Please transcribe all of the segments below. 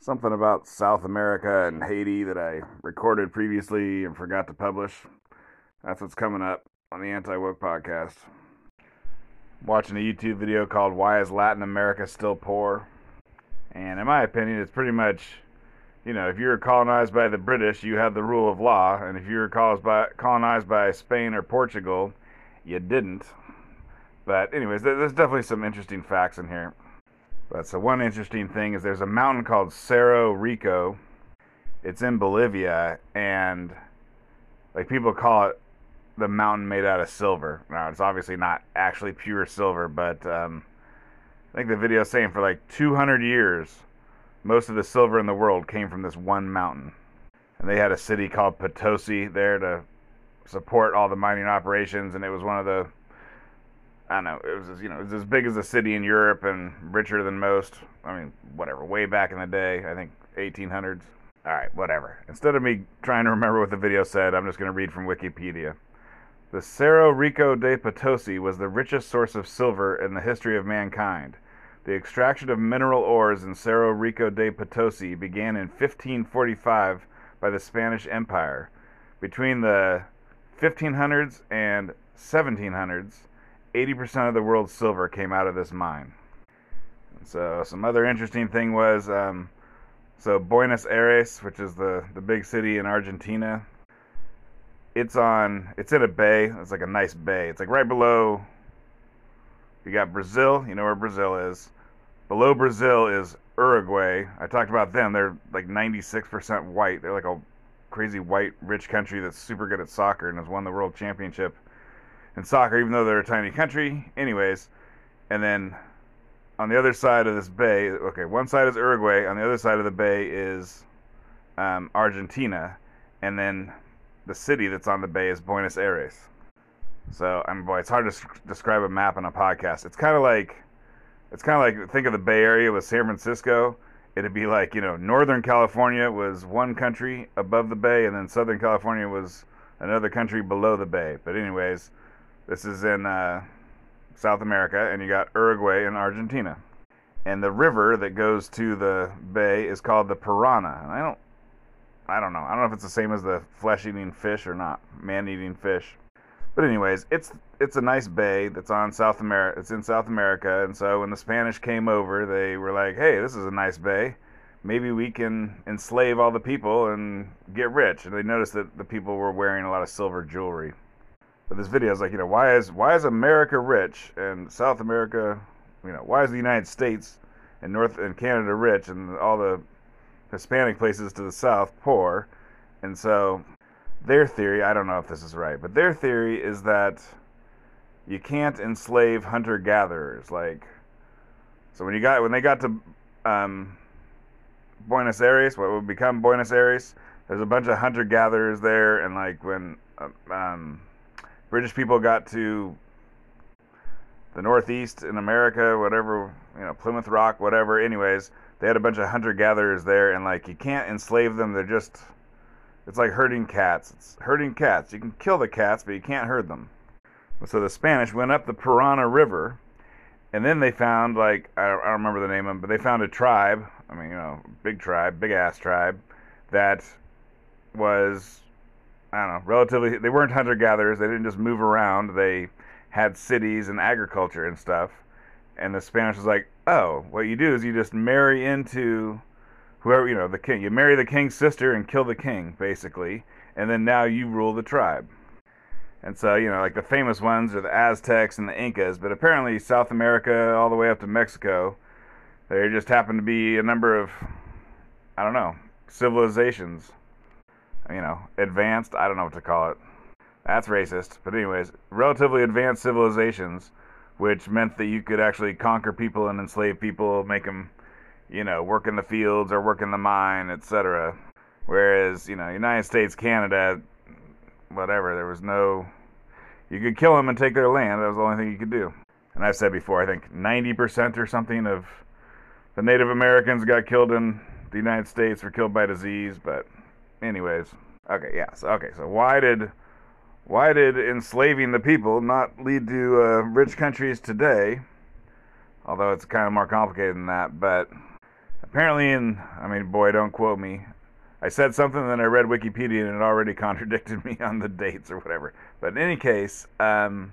something about South America and Haiti that I recorded previously and forgot to publish. That's what's coming up on the Anti Woke podcast. watching a YouTube video called Why is Latin America Still Poor? And in my opinion, it's pretty much, you know, if you were colonized by the British, you had the rule of law. And if you were by, colonized by Spain or Portugal, you didn't. But, anyways, there's definitely some interesting facts in here. But so one interesting thing is there's a mountain called Cerro Rico. It's in Bolivia, and like people call it the mountain made out of silver. Now it's obviously not actually pure silver, but um, I think the video is saying for like 200 years, most of the silver in the world came from this one mountain. And they had a city called Potosi there to support all the mining operations, and it was one of the I don't know. It was you know it was as big as a city in Europe and richer than most. I mean, whatever. Way back in the day, I think 1800s. All right, whatever. Instead of me trying to remember what the video said, I'm just going to read from Wikipedia. The Cerro Rico de Potosi was the richest source of silver in the history of mankind. The extraction of mineral ores in Cerro Rico de Potosi began in 1545 by the Spanish Empire. Between the 1500s and 1700s, 80% of the world's silver came out of this mine. So some other interesting thing was, um, so Buenos Aires, which is the, the big city in Argentina, it's on, it's in a bay. It's like a nice bay. It's like right below, you got Brazil, you know where Brazil is. Below Brazil is Uruguay. I talked about them. They're like 96% white. They're like a crazy white rich country that's super good at soccer and has won the world championship in soccer, even though they're a tiny country. Anyways, and then on the other side of this bay, okay, one side is Uruguay, on the other side of the bay is um, Argentina, and then the city that's on the bay is Buenos Aires. So, I mean, boy, it's hard to describe a map on a podcast. It's kind of like, it's kind of like think of the Bay Area with San Francisco. It'd be like you know, Northern California was one country above the bay, and then Southern California was another country below the bay. But anyways, this is in uh, South America, and you got Uruguay and Argentina. And the river that goes to the bay is called the Parana. And I don't, I don't know. I don't know if it's the same as the flesh-eating fish or not, man-eating fish. But anyways, it's it's a nice bay that's on South America. It's in South America, and so when the Spanish came over, they were like, "Hey, this is a nice bay. Maybe we can enslave all the people and get rich." And they noticed that the people were wearing a lot of silver jewelry. But this video is like, you know, why is why is America rich and South America, you know, why is the United States and North and Canada rich and all the Hispanic places to the south poor? And so their theory, I don't know if this is right, but their theory is that you can't enslave hunter gatherers. Like, so when you got when they got to um, Buenos Aires, what would become Buenos Aires, there's a bunch of hunter gatherers there, and like when uh, um, British people got to the Northeast in America, whatever, you know, Plymouth Rock, whatever. Anyways, they had a bunch of hunter gatherers there, and like you can't enslave them. They're just, it's like herding cats. It's herding cats. You can kill the cats, but you can't herd them. So the Spanish went up the Parana River, and then they found like I don't, I don't remember the name of them, but they found a tribe. I mean, you know, big tribe, big ass tribe that was I don't know, relatively, they weren't hunter gatherers. They didn't just move around. They had cities and agriculture and stuff. And the Spanish was like, oh, what you do is you just marry into whoever, you know, the king. You marry the king's sister and kill the king, basically. And then now you rule the tribe. And so, you know, like the famous ones are the Aztecs and the Incas, but apparently South America all the way up to Mexico, there just happened to be a number of, I don't know, civilizations you know, advanced, I don't know what to call it. That's racist. But, anyways, relatively advanced civilizations, which meant that you could actually conquer people and enslave people, make them, you know, work in the fields or work in the mine, etc. Whereas, you know, United States, Canada, whatever, there was no. You could kill them and take their land. That was the only thing you could do. And I've said before, I think 90% or something of the Native Americans got killed in the United States were killed by disease, but anyways, okay, yeah. So okay, so why did why did enslaving the people not lead to uh, rich countries today? Although it's kind of more complicated than that, but apparently, in I mean, boy, don't quote me. I said something, then I read Wikipedia, and it already contradicted me on the dates or whatever. But in any case, um,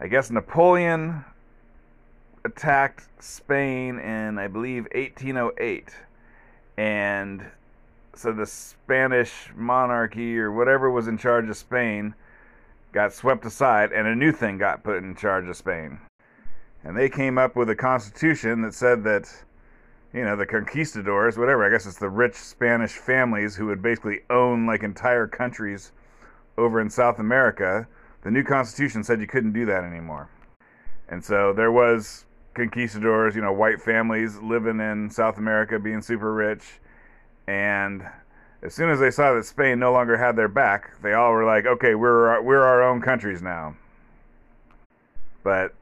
I guess Napoleon attacked Spain in, I believe, 1808. And so the Spanish monarchy or whatever was in charge of Spain got swept aside, and a new thing got put in charge of Spain. And they came up with a constitution that said that, you know, the conquistadors, whatever, I guess it's the rich Spanish families who would basically own like entire countries over in South America. The new constitution said you couldn't do that anymore. And so there was conquistadors, you know, white families living in South America being super rich. And as soon as they saw that Spain no longer had their back, they all were like, okay, we're, we're our own countries now. But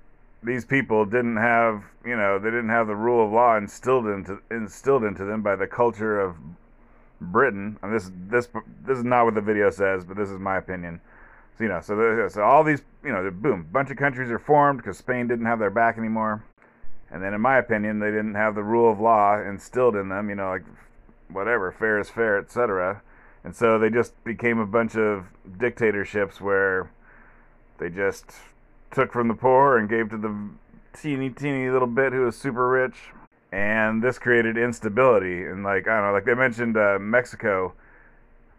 these people didn't have, you know, they didn't have the rule of law instilled into instilled into them by the culture of Britain. And this this this is not what the video says, but this is my opinion. So you know, so so all these, you know, boom, bunch of countries are formed because Spain didn't have their back anymore. And then, in my opinion, they didn't have the rule of law instilled in them, you know, like whatever, fair is fair, etc. And so they just became a bunch of dictatorships where they just took from the poor and gave to the teeny, teeny little bit who was super rich. And this created instability. And, like, I don't know, like they mentioned uh, Mexico.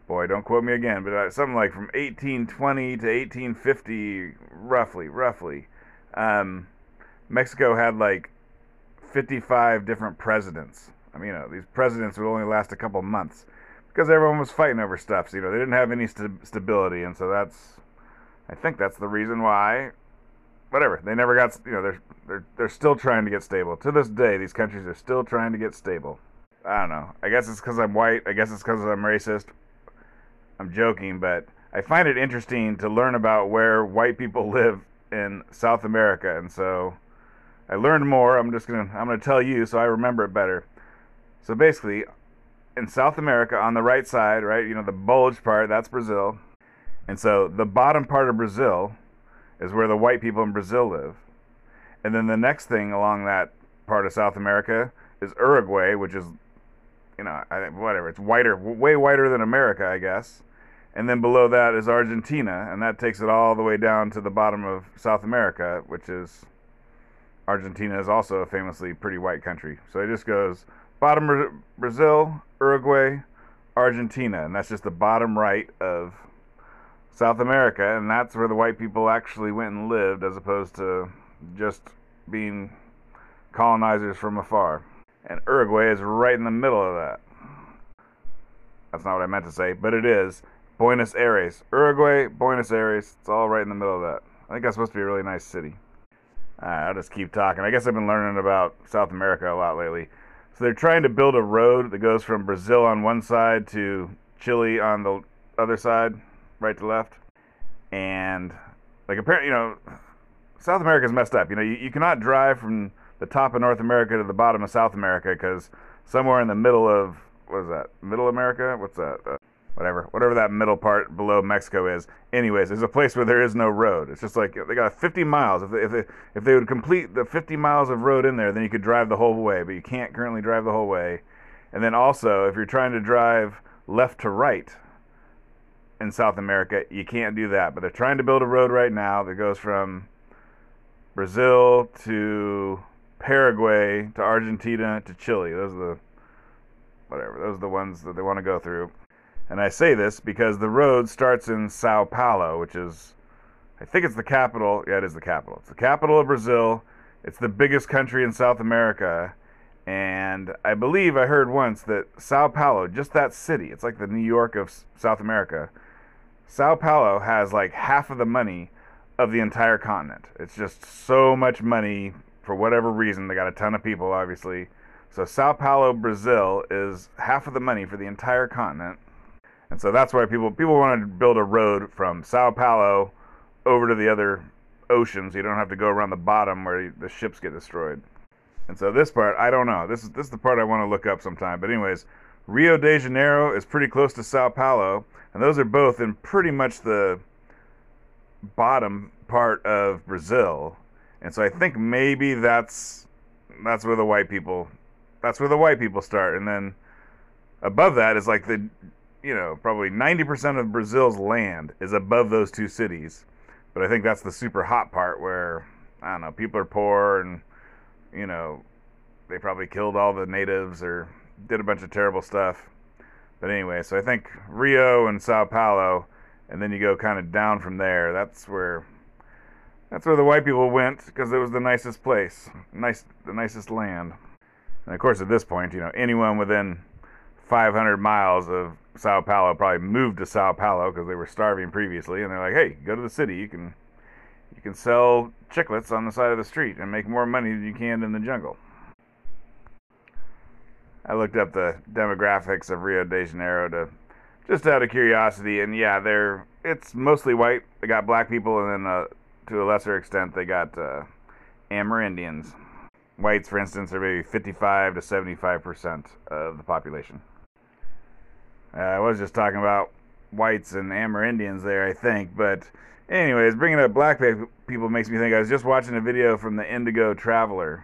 Boy, don't quote me again, but uh, something like from 1820 to 1850, roughly, roughly. Um, Mexico had like 55 different presidents. I mean, you know, these presidents would only last a couple months because everyone was fighting over stuff. So, you know, they didn't have any st- stability, and so that's, I think that's the reason why. Whatever, they never got. You know, they're they're they're still trying to get stable to this day. These countries are still trying to get stable. I don't know. I guess it's because I'm white. I guess it's because I'm racist. I'm joking, but I find it interesting to learn about where white people live in South America, and so I learned more. I'm just gonna I'm gonna tell you so I remember it better. So basically, in South America, on the right side, right, you know, the bulge part, that's Brazil. And so the bottom part of Brazil is where the white people in Brazil live. And then the next thing along that part of South America is Uruguay, which is, you know, whatever, it's whiter, way whiter than America, I guess. And then below that is Argentina, and that takes it all the way down to the bottom of South America, which is Argentina is also a famously pretty white country. So it just goes bottom Brazil, Uruguay, Argentina, and that's just the bottom right of South America, and that's where the white people actually went and lived as opposed to just being colonizers from afar. And Uruguay is right in the middle of that. That's not what I meant to say, but it is. Buenos Aires. Uruguay, Buenos Aires. It's all right in the middle of that. I think that's supposed to be a really nice city. Right, I'll just keep talking. I guess I've been learning about South America a lot lately. So they're trying to build a road that goes from Brazil on one side to Chile on the other side, right to left. And like apparently, you know, South America's messed up. You know, you, you cannot drive from the top of North America to the bottom of South America because somewhere in the middle of what is that? Middle America? What's that? Uh, whatever, whatever that middle part below Mexico is. Anyways, there's a place where there is no road. It's just like they got 50 miles. If they, if they, if they would complete the 50 miles of road in there, then you could drive the whole way. But you can't currently drive the whole way. And then also, if you're trying to drive left to right in South America, you can't do that. But they're trying to build a road right now that goes from Brazil to Paraguay to Argentina to Chile. Those are the whatever. Those are the ones that they want to go through. And I say this because the road starts in Sao Paulo, which is, I think it's the capital. Yeah, it is the capital. It's the capital of Brazil. It's the biggest country in South America. And I believe I heard once that Sao Paulo, just that city, it's like the New York of South America. Sao Paulo has like half of the money of the entire continent. It's just so much money for whatever reason. They got a ton of people, obviously. So Sao Paulo, Brazil is half of the money for the entire continent. And so that's why people people want to build a road from Sao Paulo over to the other oceans. So you don't have to go around the bottom where the ships get destroyed. And so this part, I don't know. This is this is the part I want to look up sometime. But anyways, Rio de Janeiro is pretty close to Sao Paulo, and those are both in pretty much the bottom part of Brazil. And so I think maybe that's that's where the white people that's where the white people start, and then above that is like the, you know, probably 90% of Brazil's land is above those two cities. But I think that's the super hot part where I don't know, people are poor and you know, they probably killed all the natives or did a bunch of terrible stuff. But anyway, so I think Rio and Sao Paulo, and then you go kind of down from there. That's where that's where the white people went because it was the nicest place, nice, the nicest land. And of course, at this point, you know, anyone within 500 miles of Sao Paulo probably moved to Sao Paulo because they were starving previously, and they're like, "Hey, go to the city. You can, you can sell chiclets on the side of the street and make more money than you can in the jungle." I looked up the demographics of Rio de Janeiro to just out of curiosity, and yeah, they're it's mostly white. They got black people, and then uh, to a lesser extent, they got uh, Amerindians. Whites, for instance, are maybe 55 to 75 percent of the population. Uh, I was just talking about whites and Amerindians there, I think, but anyways, bringing up black people makes me think I was just watching a video from the Indigo Traveler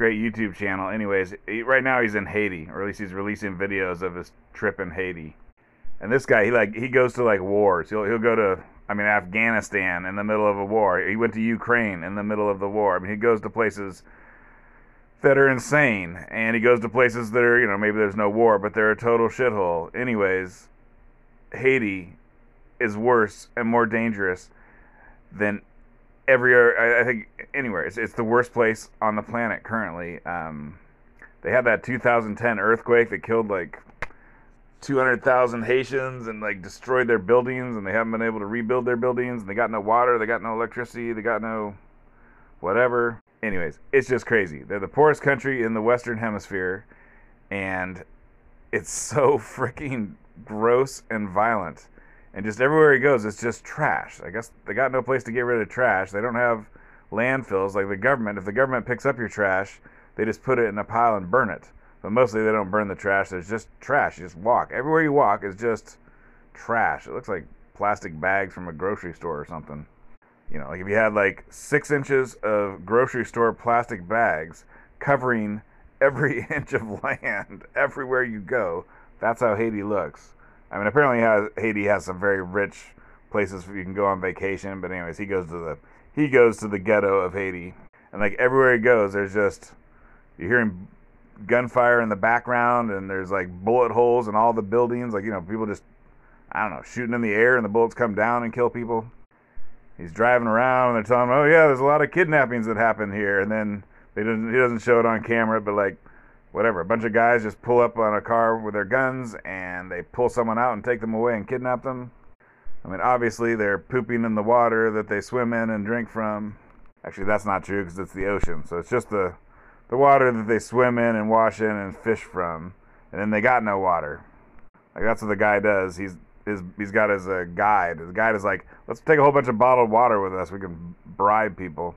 great YouTube channel. Anyways, he, right now he's in Haiti, or at least he's releasing videos of his trip in Haiti. And this guy, he like he goes to like wars. He'll he'll go to I mean Afghanistan in the middle of a war. He went to Ukraine in the middle of the war. I mean he goes to places that are insane, and he goes to places that are you know maybe there's no war, but they're a total shithole. Anyways, Haiti is worse and more dangerous than every I think anywhere. It's, it's the worst place on the planet currently. Um, they had that 2010 earthquake that killed like 200,000 Haitians and like destroyed their buildings, and they haven't been able to rebuild their buildings. And they got no water, they got no electricity, they got no whatever. Anyways, it's just crazy. They're the poorest country in the Western Hemisphere, and it's so freaking gross and violent and just everywhere he goes, it's just trash. I guess they got no place to get rid of trash. They don't have landfills like the government. If the government picks up your trash, they just put it in a pile and burn it. But mostly they don't burn the trash. There's just trash. You just walk. Everywhere you walk is just trash. It looks like plastic bags from a grocery store or something. You know, like if you had like six inches of grocery store plastic bags covering every inch of land everywhere you go, that's how Haiti looks. I mean, apparently Haiti has some very rich places where you can go on vacation. But anyways, he goes to the he goes to the ghetto of Haiti, and like everywhere he goes, there's just you're hearing gunfire in the background, and there's like bullet holes in all the buildings. Like you know, people just I don't know shooting in the air, and the bullets come down and kill people. He's driving around, and they're telling him, "Oh yeah, there's a lot of kidnappings that happen here," and then they doesn't he doesn't show it on camera, but like whatever. A bunch of guys just pull up on a car with their guns and they pull someone out and take them away and kidnap them. I mean, obviously they're pooping in the water that they swim in and drink from. Actually, that's not true because it's the ocean. So it's just the the water that they swim in and wash in and fish from. And then they got no water. Like that's what the guy does. He's his, he's got his uh, guide. His guide is like, let's take a whole bunch of bottled water with us. We can bribe people.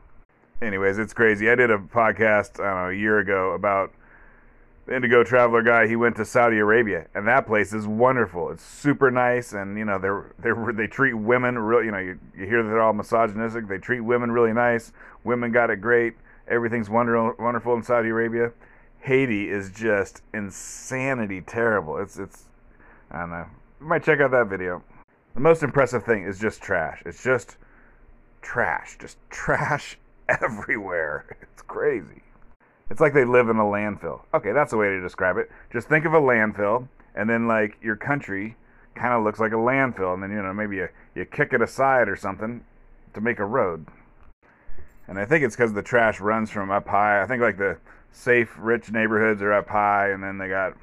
Anyways, it's crazy. I did a podcast I don't know a year ago about the Indigo Traveler guy, he went to Saudi Arabia, and that place is wonderful. It's super nice, and you know they're they they treat women really. You know you, you hear that they're all misogynistic. They treat women really nice. Women got it great. Everything's wonderful wonderful in Saudi Arabia. Haiti is just insanity terrible. It's it's I don't know. Might check out that video. The most impressive thing is just trash. It's just trash, just trash everywhere. It's crazy. It's like they live in a landfill. Okay, that's a way to describe it. Just think of a landfill, and then like your country kind of looks like a landfill, and then you know maybe you you kick it aside or something to make a road. And I think it's because the trash runs from up high. I think like the safe, rich neighborhoods are up high, and then they got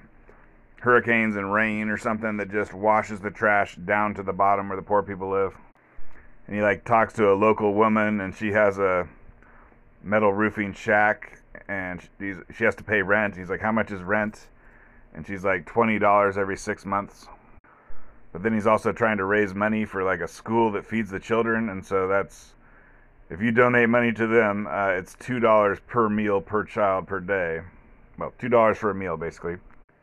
hurricanes and rain or something that just washes the trash down to the bottom where the poor people live. And he like talks to a local woman, and she has a metal roofing shack and she's, she has to pay rent. He's like, "How much is rent?" And she's like, twenty dollars every six months. But then he's also trying to raise money for like a school that feeds the children, and so that's if you donate money to them, uh, it's two dollars per meal per child per day. Well, two dollars for a meal basically,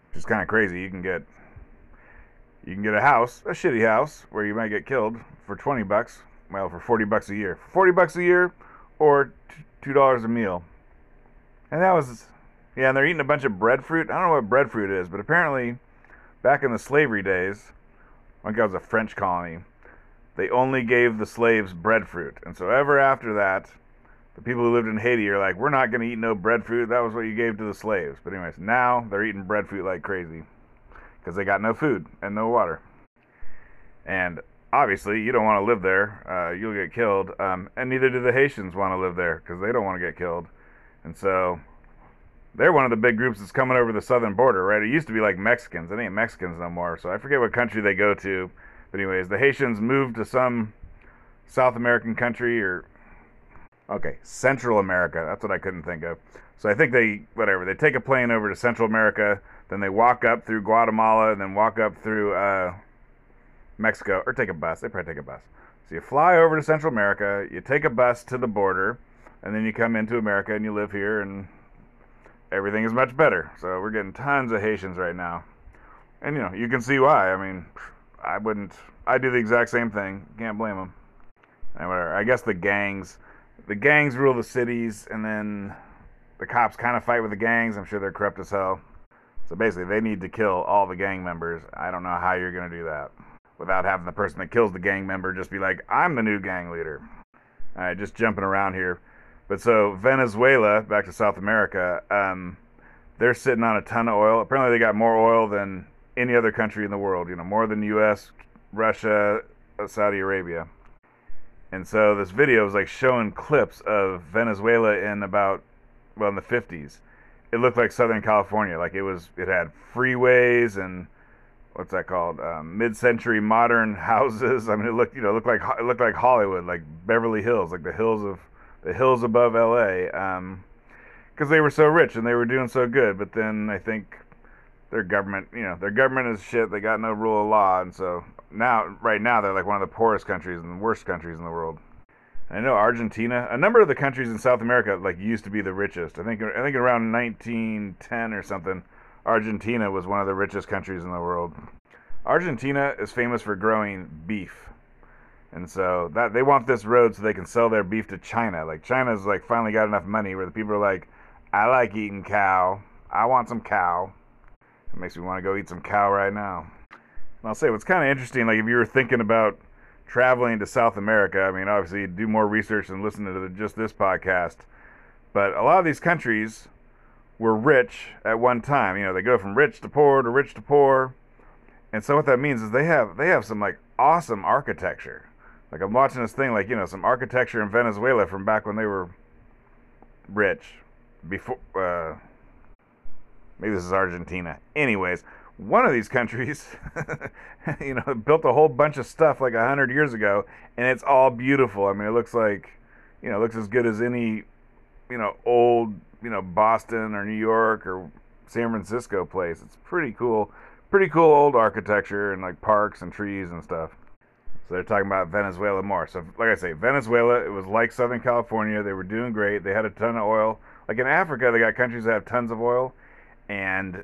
which is kind of crazy. You can get you can get a house, a shitty house, where you might get killed for twenty bucks. Well, for forty bucks a year, for forty bucks a year, or two dollars a meal. And that was Yeah, and they're eating a bunch of breadfruit. I don't know what breadfruit is, but apparently, back in the slavery days, think it was a French colony, they only gave the slaves breadfruit. And so ever after that, the people who lived in Haiti are like, we're not going to eat no breadfruit. That was what you gave to the slaves. But anyways, now they're eating breadfruit like crazy because they got no food and no water. And obviously, you don't want to live there. Uh, you'll get killed. Um, and neither do the Haitians want to live there because they don't want to get killed. And so they're one of the big groups that's coming over the southern border, right? It used to be like Mexicans. It ain't Mexicans no more. So I forget what country they go to. But anyways, the Haitians moved to some South American country or okay, Central America. That's what I couldn't think of. So I think they whatever they take a plane over to Central America, then they walk up through Guatemala, and then walk up through uh, Mexico, or take a bus. They probably take a bus. So you fly over to Central America, you take a bus to the border, and then you come into America and you live here, and everything is much better. So we're getting tons of Haitians right now, and you know you can see why. I mean, I wouldn't. I do the exact same thing. Can't blame them. And whatever. I guess the gangs, the gangs rule the cities, and then the cops kind of fight with the gangs. I'm sure they're corrupt as hell. So basically, they need to kill all the gang members. I don't know how you're gonna do that without having the person that kills the gang member just be like, "I'm the new gang leader." All right, just jumping around here. But so Venezuela, back to South America, um, they're sitting on a ton of oil. Apparently, they got more oil than any other country in the world. You know, more than U.S., Russia, uh, Saudi Arabia. And so this video was like showing clips of Venezuela in about well in the 50s. It looked like Southern California. Like it was, it had freeways and what's that called? Um, mid-century modern houses. I mean, it looked you know looked like it looked like Hollywood, like Beverly Hills, like the hills of the hills above L.A. Um, because they were so rich and they were doing so good. But then I think their government, you know, their government is shit. They got no rule of law, and so now, right now, they're like one of the poorest countries and the worst countries in the world. I know Argentina, a number of the countries in South America, like used to be the richest. I think, I think around 1910 or something, Argentina was one of the richest countries in the world. Argentina is famous for growing beef. And so that they want this road so they can sell their beef to China. Like China's like finally got enough money where the people are like, I like eating cow. I want some cow. It makes me want to go eat some cow right now. And I'll say what's kind of interesting, like if you were thinking about traveling to South America, I mean, obviously do more research and listen to the, just this podcast. But a lot of these countries were rich at one time. You know, they go from rich to poor to rich to poor. And so what that means is they have they have some like awesome architecture. Like I'm watching this thing like, you know, some architecture in Venezuela from back when they were rich. Before uh, maybe this is Argentina. Anyways, one of these countries, you know, built a whole bunch of stuff like a hundred years ago, and it's all beautiful. I mean, it looks like, you know, looks as good as any, you know, old, you know, Boston or New York or San Francisco place. It's pretty cool, pretty cool old architecture and like parks and trees and stuff. So they're talking about Venezuela more. So, like I say, Venezuela, it was like Southern California. They were doing great. They had a ton of oil. Like in Africa, they got countries that have tons of oil, and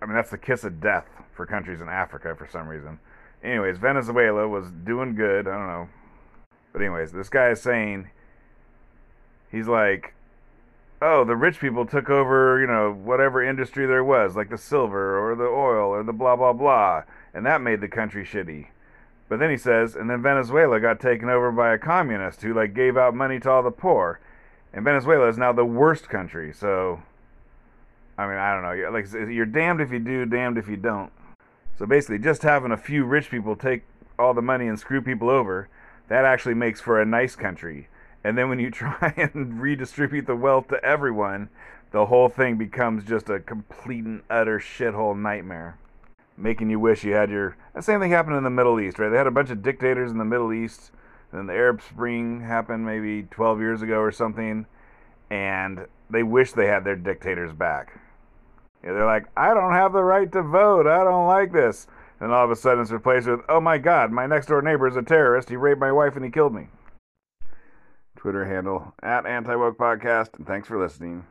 I mean that's the kiss of death for countries in Africa for some reason. Anyways, Venezuela was doing good. I don't know, but anyways, this guy is saying he's like, oh, the rich people took over, you know, whatever industry there was, like the silver or the oil or the blah blah blah, and that made the country shitty. But then he says, and then Venezuela got taken over by a communist who like gave out money to all the poor, and Venezuela is now the worst country. So I mean, I don't know. Like you're damned if you do, damned if you don't. So basically, just having a few rich people take all the money and screw people over, that actually makes for a nice country. And then when you try and redistribute the wealth to everyone, the whole thing becomes just a complete and utter shithole nightmare. Making you wish you had your. The same thing happened in the Middle East, right? They had a bunch of dictators in the Middle East. Then the Arab Spring happened maybe 12 years ago or something. And they wish they had their dictators back they're like, I don't have the right to vote. I don't like this. And all of a sudden it's replaced with, oh my God, my next door neighbor is a terrorist. He raped my wife and he killed me. Twitter handle at Anti Woke Podcast. And thanks for listening.